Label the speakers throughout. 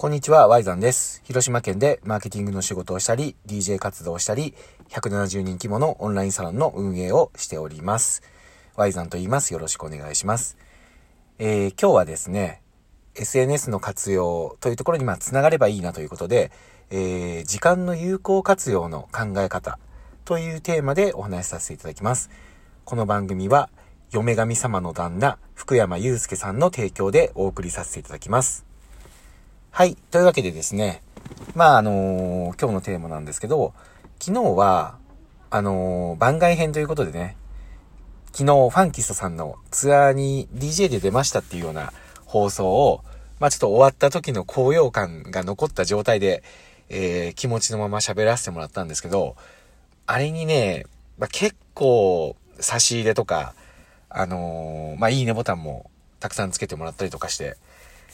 Speaker 1: こんにちは、ワイザンです。広島県でマーケティングの仕事をしたり、DJ 活動をしたり、170人規模のオンラインサロンの運営をしております。ワイザンと言います。よろしくお願いします。えー今日はですね、SNS の活用というところにまあつながればいいなということで、えー時間の有効活用の考え方というテーマでお話しさせていただきます。この番組は、嫁神様の旦那、福山祐介さんの提供でお送りさせていただきます。はい。というわけでですね。まあ、あのー今日のテーマなんですけど、昨日は、あのー番外編ということでね、昨日ファンキストさんのツアーに DJ で出ましたっていうような放送を、まあちょっと終わった時の高揚感が残った状態で、えー気持ちのまま喋らせてもらったんですけど、あれにね、まあ、結構差し入れとか、あのーまあいいねボタンもたくさんつけてもらったりとかして、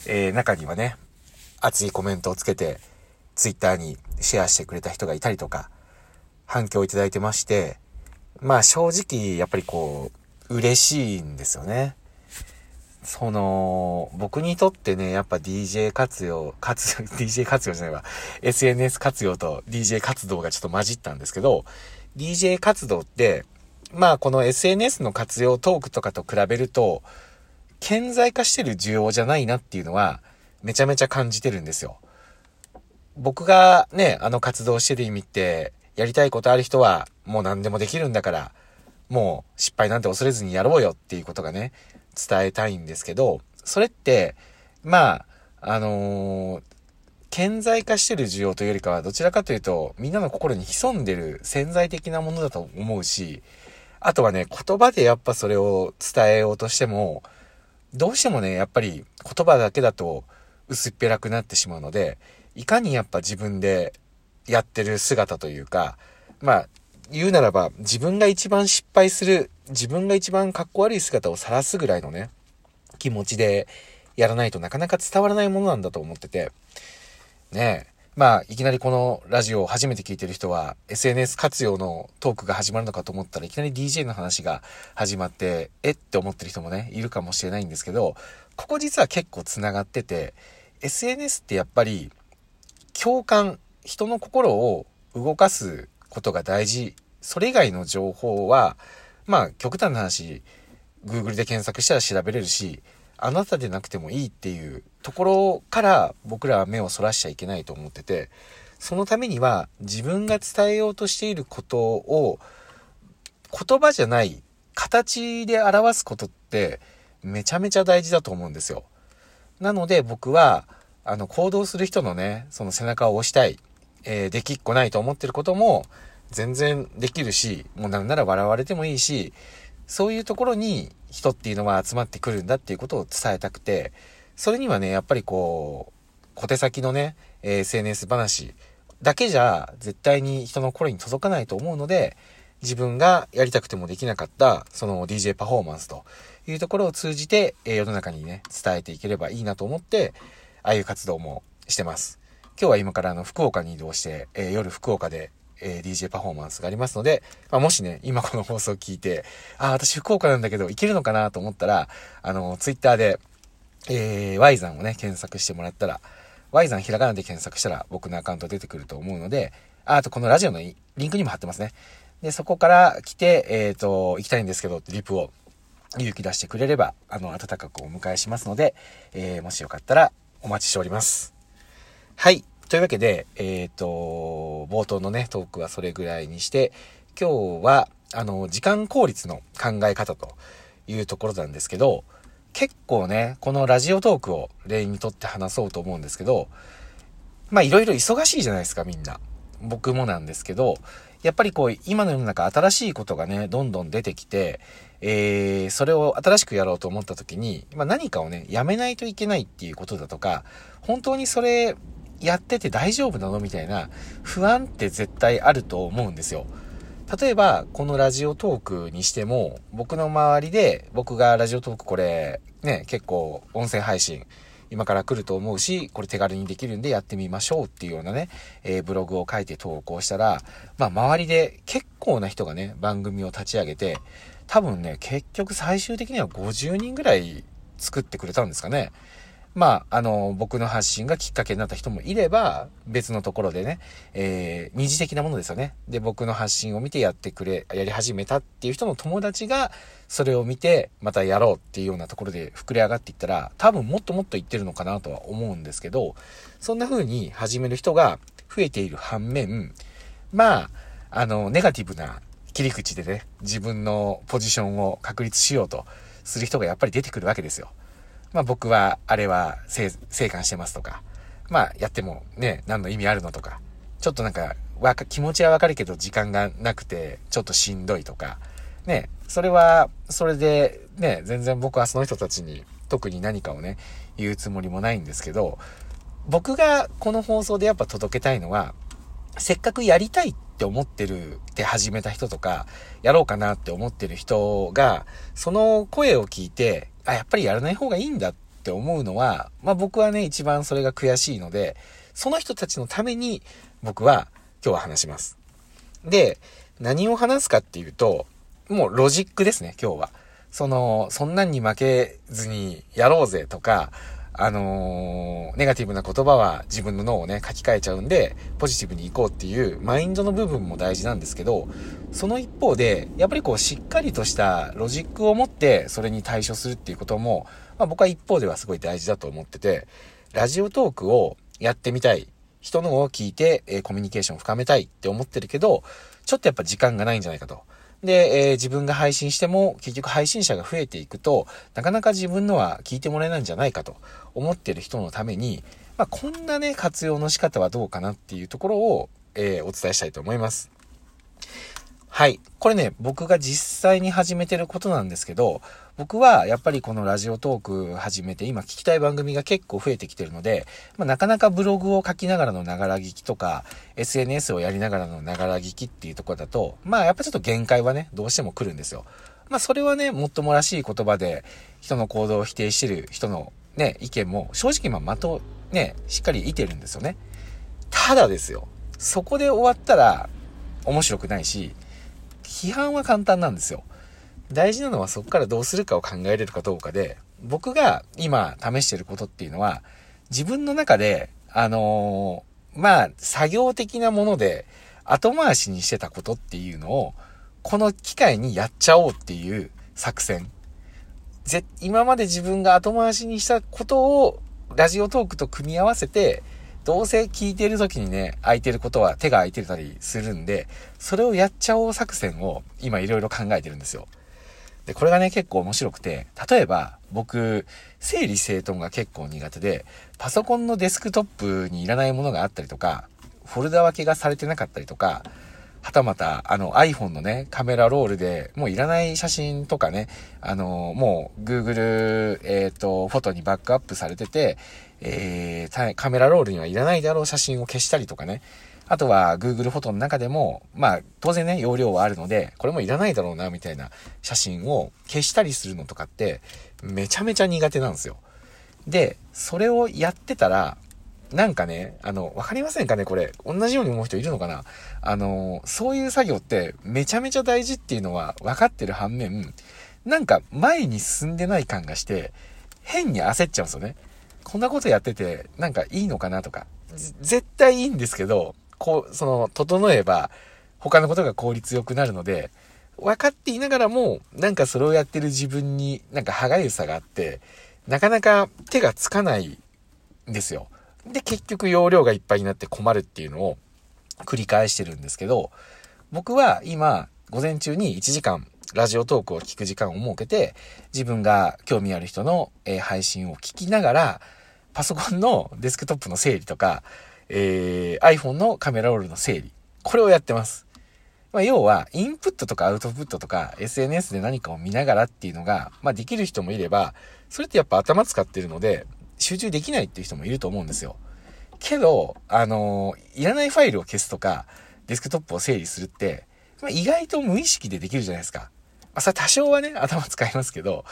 Speaker 1: えー中にはね、熱いコメントをつけて、ツイッターにシェアしてくれた人がいたりとか、反響をいただいてまして、まあ正直、やっぱりこう、嬉しいんですよね。その、僕にとってね、やっぱ DJ 活用、活用、DJ 活用じゃないわ、SNS 活用と DJ 活動がちょっと混じったんですけど、DJ 活動って、まあこの SNS の活用トークとかと比べると、顕在化してる需要じゃないなっていうのは、めちゃめちゃ感じてるんですよ。僕がね、あの活動してる意味って、やりたいことある人は、もう何でもできるんだから、もう失敗なんて恐れずにやろうよっていうことがね、伝えたいんですけど、それって、まあ、あのー顕在化してる需要というよりかは、どちらかというと、みんなの心に潜んでる潜在的なものだと思うし、あとはね、言葉でやっぱそれを伝えようとしても、どうしてもね、やっぱり言葉だけだと薄っぺらくなってしまうので、いかにやっぱ自分でやってる姿というか、まあ、言うならば自分が一番失敗する、自分が一番かっこ悪い姿を晒すぐらいのね、気持ちでやらないとなかなか伝わらないものなんだと思ってて、ねえ。まあ、いきなりこのラジオを初めて聞いてる人は、SNS 活用のトークが始まるのかと思ったらいきなり DJ の話が始まって、えって思ってる人もね、いるかもしれないんですけど、ここ実は結構繋がってて、SNS ってやっぱり、共感、人の心を動かすことが大事。それ以外の情報は、まあ、極端な話、Google で検索したら調べれるし、あなたでなくてもいいっていうところから僕らは目をそらしちゃいけないと思ってて、そのためには自分が伝えようとしていることを言葉じゃない形で表すことってめちゃめちゃ大事だと思うんですよ。なので僕は、あの、行動する人のね、その背中を押したい、えーできっこないと思ってることも全然できるし、もうなんなら笑われてもいいし、そういうところに人っていうのは集まってくるんだっていうことを伝えたくて、それにはね、やっぱりこう、小手先のね、えー SNS 話だけじゃ絶対に人の心に届かないと思うので、自分がやりたくてもできなかった、その DJ パフォーマンスというところを通じて、え世の中にね、伝えていければいいなと思って、ああいう活動もしてます。今日は今からあの、福岡に移動して、え夜福岡で、え DJ パフォーマンスがありますので、まあ、もしね、今この放送を聞いて、ああ、私福岡なんだけど、行けるのかなと思ったら、あの、ツイッターで、えー、Y さんをね、検索してもらったら、Y さんひらがなで検索したら僕のアカウント出てくると思うので、ああとこのラジオのリンクにも貼ってますね。で、そこから来て、えっ、と、行きたいんですけどリプを勇気出してくれれば、あの、温かくお迎えしますので、えー、もしよかったらお待ちしております。はい。というわけで、えっ、と、冒頭のね、トークはそれぐらいにして、今日は、あの、時間効率の考え方というところなんですけど、結構ね、このラジオトークを例にとって話そうと思うんですけど、まあいろいろ忙しいじゃないですか、みんな。僕もなんですけど、やっぱりこう、今の世の中新しいことがね、どんどん出てきて、えー、それを新しくやろうと思った時に、まあ何かをね、やめないといけないっていうことだとか、本当にそれやってて大丈夫なのみたいな不安って絶対あると思うんですよ。例えば、このラジオトークにしても、僕の周りで、僕がラジオトークこれ、ね、結構音声配信、今から来ると思うし、これ手軽にできるんでやってみましょうっていうようなね、えーブログを書いて投稿したら、まあ周りで結構な人がね、番組を立ち上げて、多分ね、結局最終的には50人ぐらい作ってくれたんですかね。まあ、あの、僕の発信がきっかけになった人もいれば、別のところでね、えー、二次的なものですよね。で、僕の発信を見てやってくれ、やり始めたっていう人の友達が、それを見て、またやろうっていうようなところで膨れ上がっていったら、多分もっともっと言ってるのかなとは思うんですけど、そんな風に始める人が増えている反面、まあ、あの、ネガティブな切り口でね、自分のポジションを確立しようとする人がやっぱり出てくるわけですよ。まあ僕は、あれは生、生還してますとか、まあやってもね、何の意味あるのとか、ちょっとなんか、わか、気持ちはわかるけど時間がなくて、ちょっとしんどいとか、ね、それは、それで、ね、全然僕はその人たちに特に何かをね、言うつもりもないんですけど、僕がこの放送でやっぱ届けたいのは、せっかくやりたいって思ってるって始めた人とか、やろうかなって思ってる人が、その声を聞いて、あ、やっぱりやらない方がいいんだって思うのは、まあ僕はね、一番それが悔しいので、その人たちのために僕は今日は話します。で、何を話すかっていうと、もうロジックですね、今日は。その、そんなんに負けずにやろうぜとか、あのー、ネガティブな言葉は自分の脳をね、書き換えちゃうんで、ポジティブに行こうっていうマインドの部分も大事なんですけど、その一方で、やっぱりこう、しっかりとしたロジックを持って、それに対処するっていうことも、まあ僕は一方ではすごい大事だと思ってて、ラジオトークをやってみたい。人のを聞いて、えー、コミュニケーションを深めたいって思ってるけど、ちょっとやっぱ時間がないんじゃないかと。で、えー、自分が配信しても結局配信者が増えていくと、なかなか自分のは聞いてもらえないんじゃないかと思ってる人のために、まあ、こんなね、活用の仕方はどうかなっていうところを、えー、お伝えしたいと思います。はい。これね、僕が実際に始めてることなんですけど、僕はやっぱりこのラジオトーク始めて今聞きたい番組が結構増えてきてるので、まあ、なかなかブログを書きながらのながら聞きとか、SNS をやりながらのながら聞きっていうところだと、まあやっぱちょっと限界はね、どうしても来るんですよ。まあそれはね、もっともらしい言葉で人の行動を否定してる人のね、意見も正直まあ的ね、しっかりいてるんですよね。ただですよ。そこで終わったら面白くないし、批判は簡単なんですよ。大事なのはそこからどうするかを考えれるかどうかで、僕が今試してることっていうのは、自分の中で、あのー、まあ、作業的なもので後回しにしてたことっていうのを、この機会にやっちゃおうっていう作戦。ぜ、今まで自分が後回しにしたことを、ラジオトークと組み合わせて、どうせ聞いてる時にね、空いてることは手が空いてたりするんで、それをやっちゃおう作戦を今いろいろ考えてるんですよ。で、これがね、結構面白くて、例えば、僕、整理整頓が結構苦手で、パソコンのデスクトップにいらないものがあったりとか、フォルダ分けがされてなかったりとか、はたまた、あの iPhone のね、カメラロールでもういらない写真とかね、あの、もう Google、えっ、ー、と、フォトにバックアップされてて、えー、カメラロールにはいらないであろう写真を消したりとかね、あとは Google フォトの中でも、まあ当然ね、容量はあるので、これもいらないだろうな、みたいな写真を消したりするのとかって、めちゃめちゃ苦手なんですよ。で、それをやってたら、なんかね、あの、わかりませんかねこれ。同じように思う人いるのかなあの、そういう作業ってめちゃめちゃ大事っていうのは分かってる反面、なんか前に進んでない感がして、変に焦っちゃうんですよね。こんなことやってて、なんかいいのかなとか。絶対いいんですけど、こう、その、整えば、他のことが効率良くなるので、分かっていながらも、なんかそれをやってる自分になんか歯がゆさがあって、なかなか手がつかないんですよ。で、結局容量がいっぱいになって困るっていうのを繰り返してるんですけど、僕は今、午前中に1時間、ラジオトークを聞く時間を設けて、自分が興味ある人の、配信を聞きながら、パソコンのデスクトップの整理とか、えー、iPhone のカメラロールの整理。これをやってます。まあ、要は、インプットとかアウトプットとか、SNS で何かを見ながらっていうのが、まあ、できる人もいれば、それってやっぱ頭使ってるので、集中できないっていう人もいると思うんですよ。けど、あのー、いらないファイルを消すとか、デスクトップを整理するって、まあ、意外と無意識でできるじゃないですか。まあ、それ多少はね、頭使いますけど、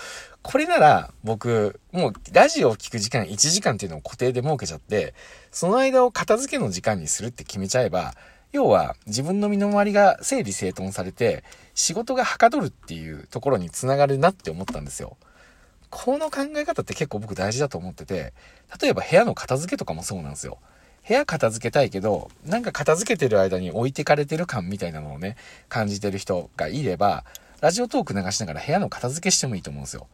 Speaker 1: これなら僕、もうラジオを聞く時間1時間っていうのを固定で設けちゃって、その間を片付けの時間にするって決めちゃえば、要は自分の身の回りが整理整頓されて、仕事がはかどるっていうところにつながるなって思ったんですよ。この考え方って結構僕大事だと思ってて、例えば部屋の片付けとかもそうなんですよ。部屋片付けたいけど、なんか片付けてる間に置いてかれてる感みたいなのをね、感じてる人がいれば、ラジオトーク流しながら部屋の片付けしてもいいと思うんですよ。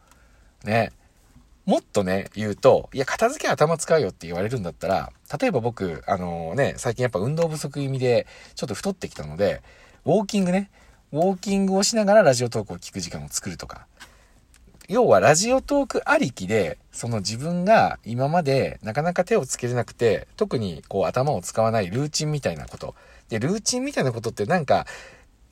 Speaker 1: ね。もっとね、言うと、いや、片付け頭使うよって言われるんだったら、例えば僕、あのー、ね、最近やっぱ運動不足気味で、ちょっと太ってきたので、ウォーキングね、ウォーキングをしながらラジオトークを聞く時間を作るとか。要はラジオトークありきで、その自分が今までなかなか手をつけれなくて、特にこう頭を使わないルーチンみたいなこと。で、ルーチンみたいなことってなんか、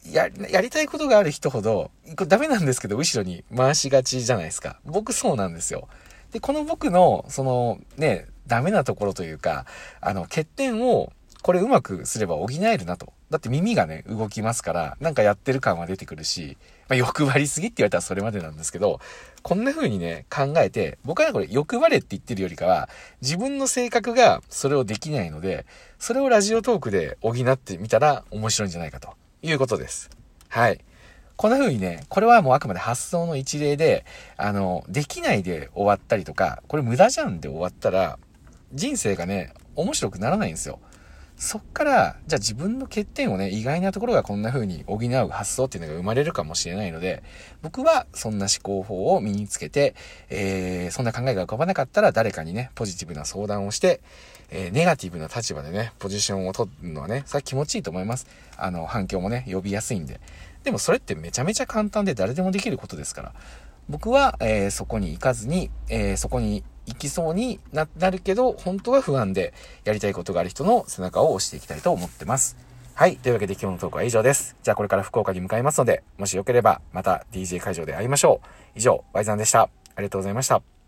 Speaker 1: や、やりたいことがある人ほど、これダメなんですけど、後ろに回しがちじゃないですか。僕そうなんですよ。で、この僕の、その、ね、ダメなところというか、あの、欠点を、これうまくすれば補えるなと。だって耳がね、動きますから、なんかやってる感は出てくるし、まあ、欲張りすぎって言われたらそれまでなんですけど、こんな風にね、考えて、僕はこれ欲張れって言ってるよりかは、自分の性格がそれをできないので、それをラジオトークで補ってみたら面白いんじゃないかということです。はい。こんな風にね、これはもうあくまで発想の一例で、あの、できないで終わったりとか、これ無駄じゃんで終わったら、人生がね、面白くならないんですよ。そっから、じゃあ自分の欠点をね、意外なところがこんな風に補う発想っていうのが生まれるかもしれないので、僕はそんな思考法を身につけて、えー、そんな考えが浮かばなかったら誰かにね、ポジティブな相談をして、えー、ネガティブな立場でね、ポジションを取るのはね、それは気持ちいいと思います。あの、反響もね、呼びやすいんで。でもそれってめちゃめちゃ簡単で誰でもできることですから。僕は、えー、そこに行かずに、えー、そこに行きそうになるけど、本当は不安でやりたいことがある人の背中を押していきたいと思ってます。はい。というわけで今日のトークは以上です。じゃあこれから福岡に向かいますので、もしよければまた DJ 会場で会いましょう。以上、ワイザンでした。ありがとうございました。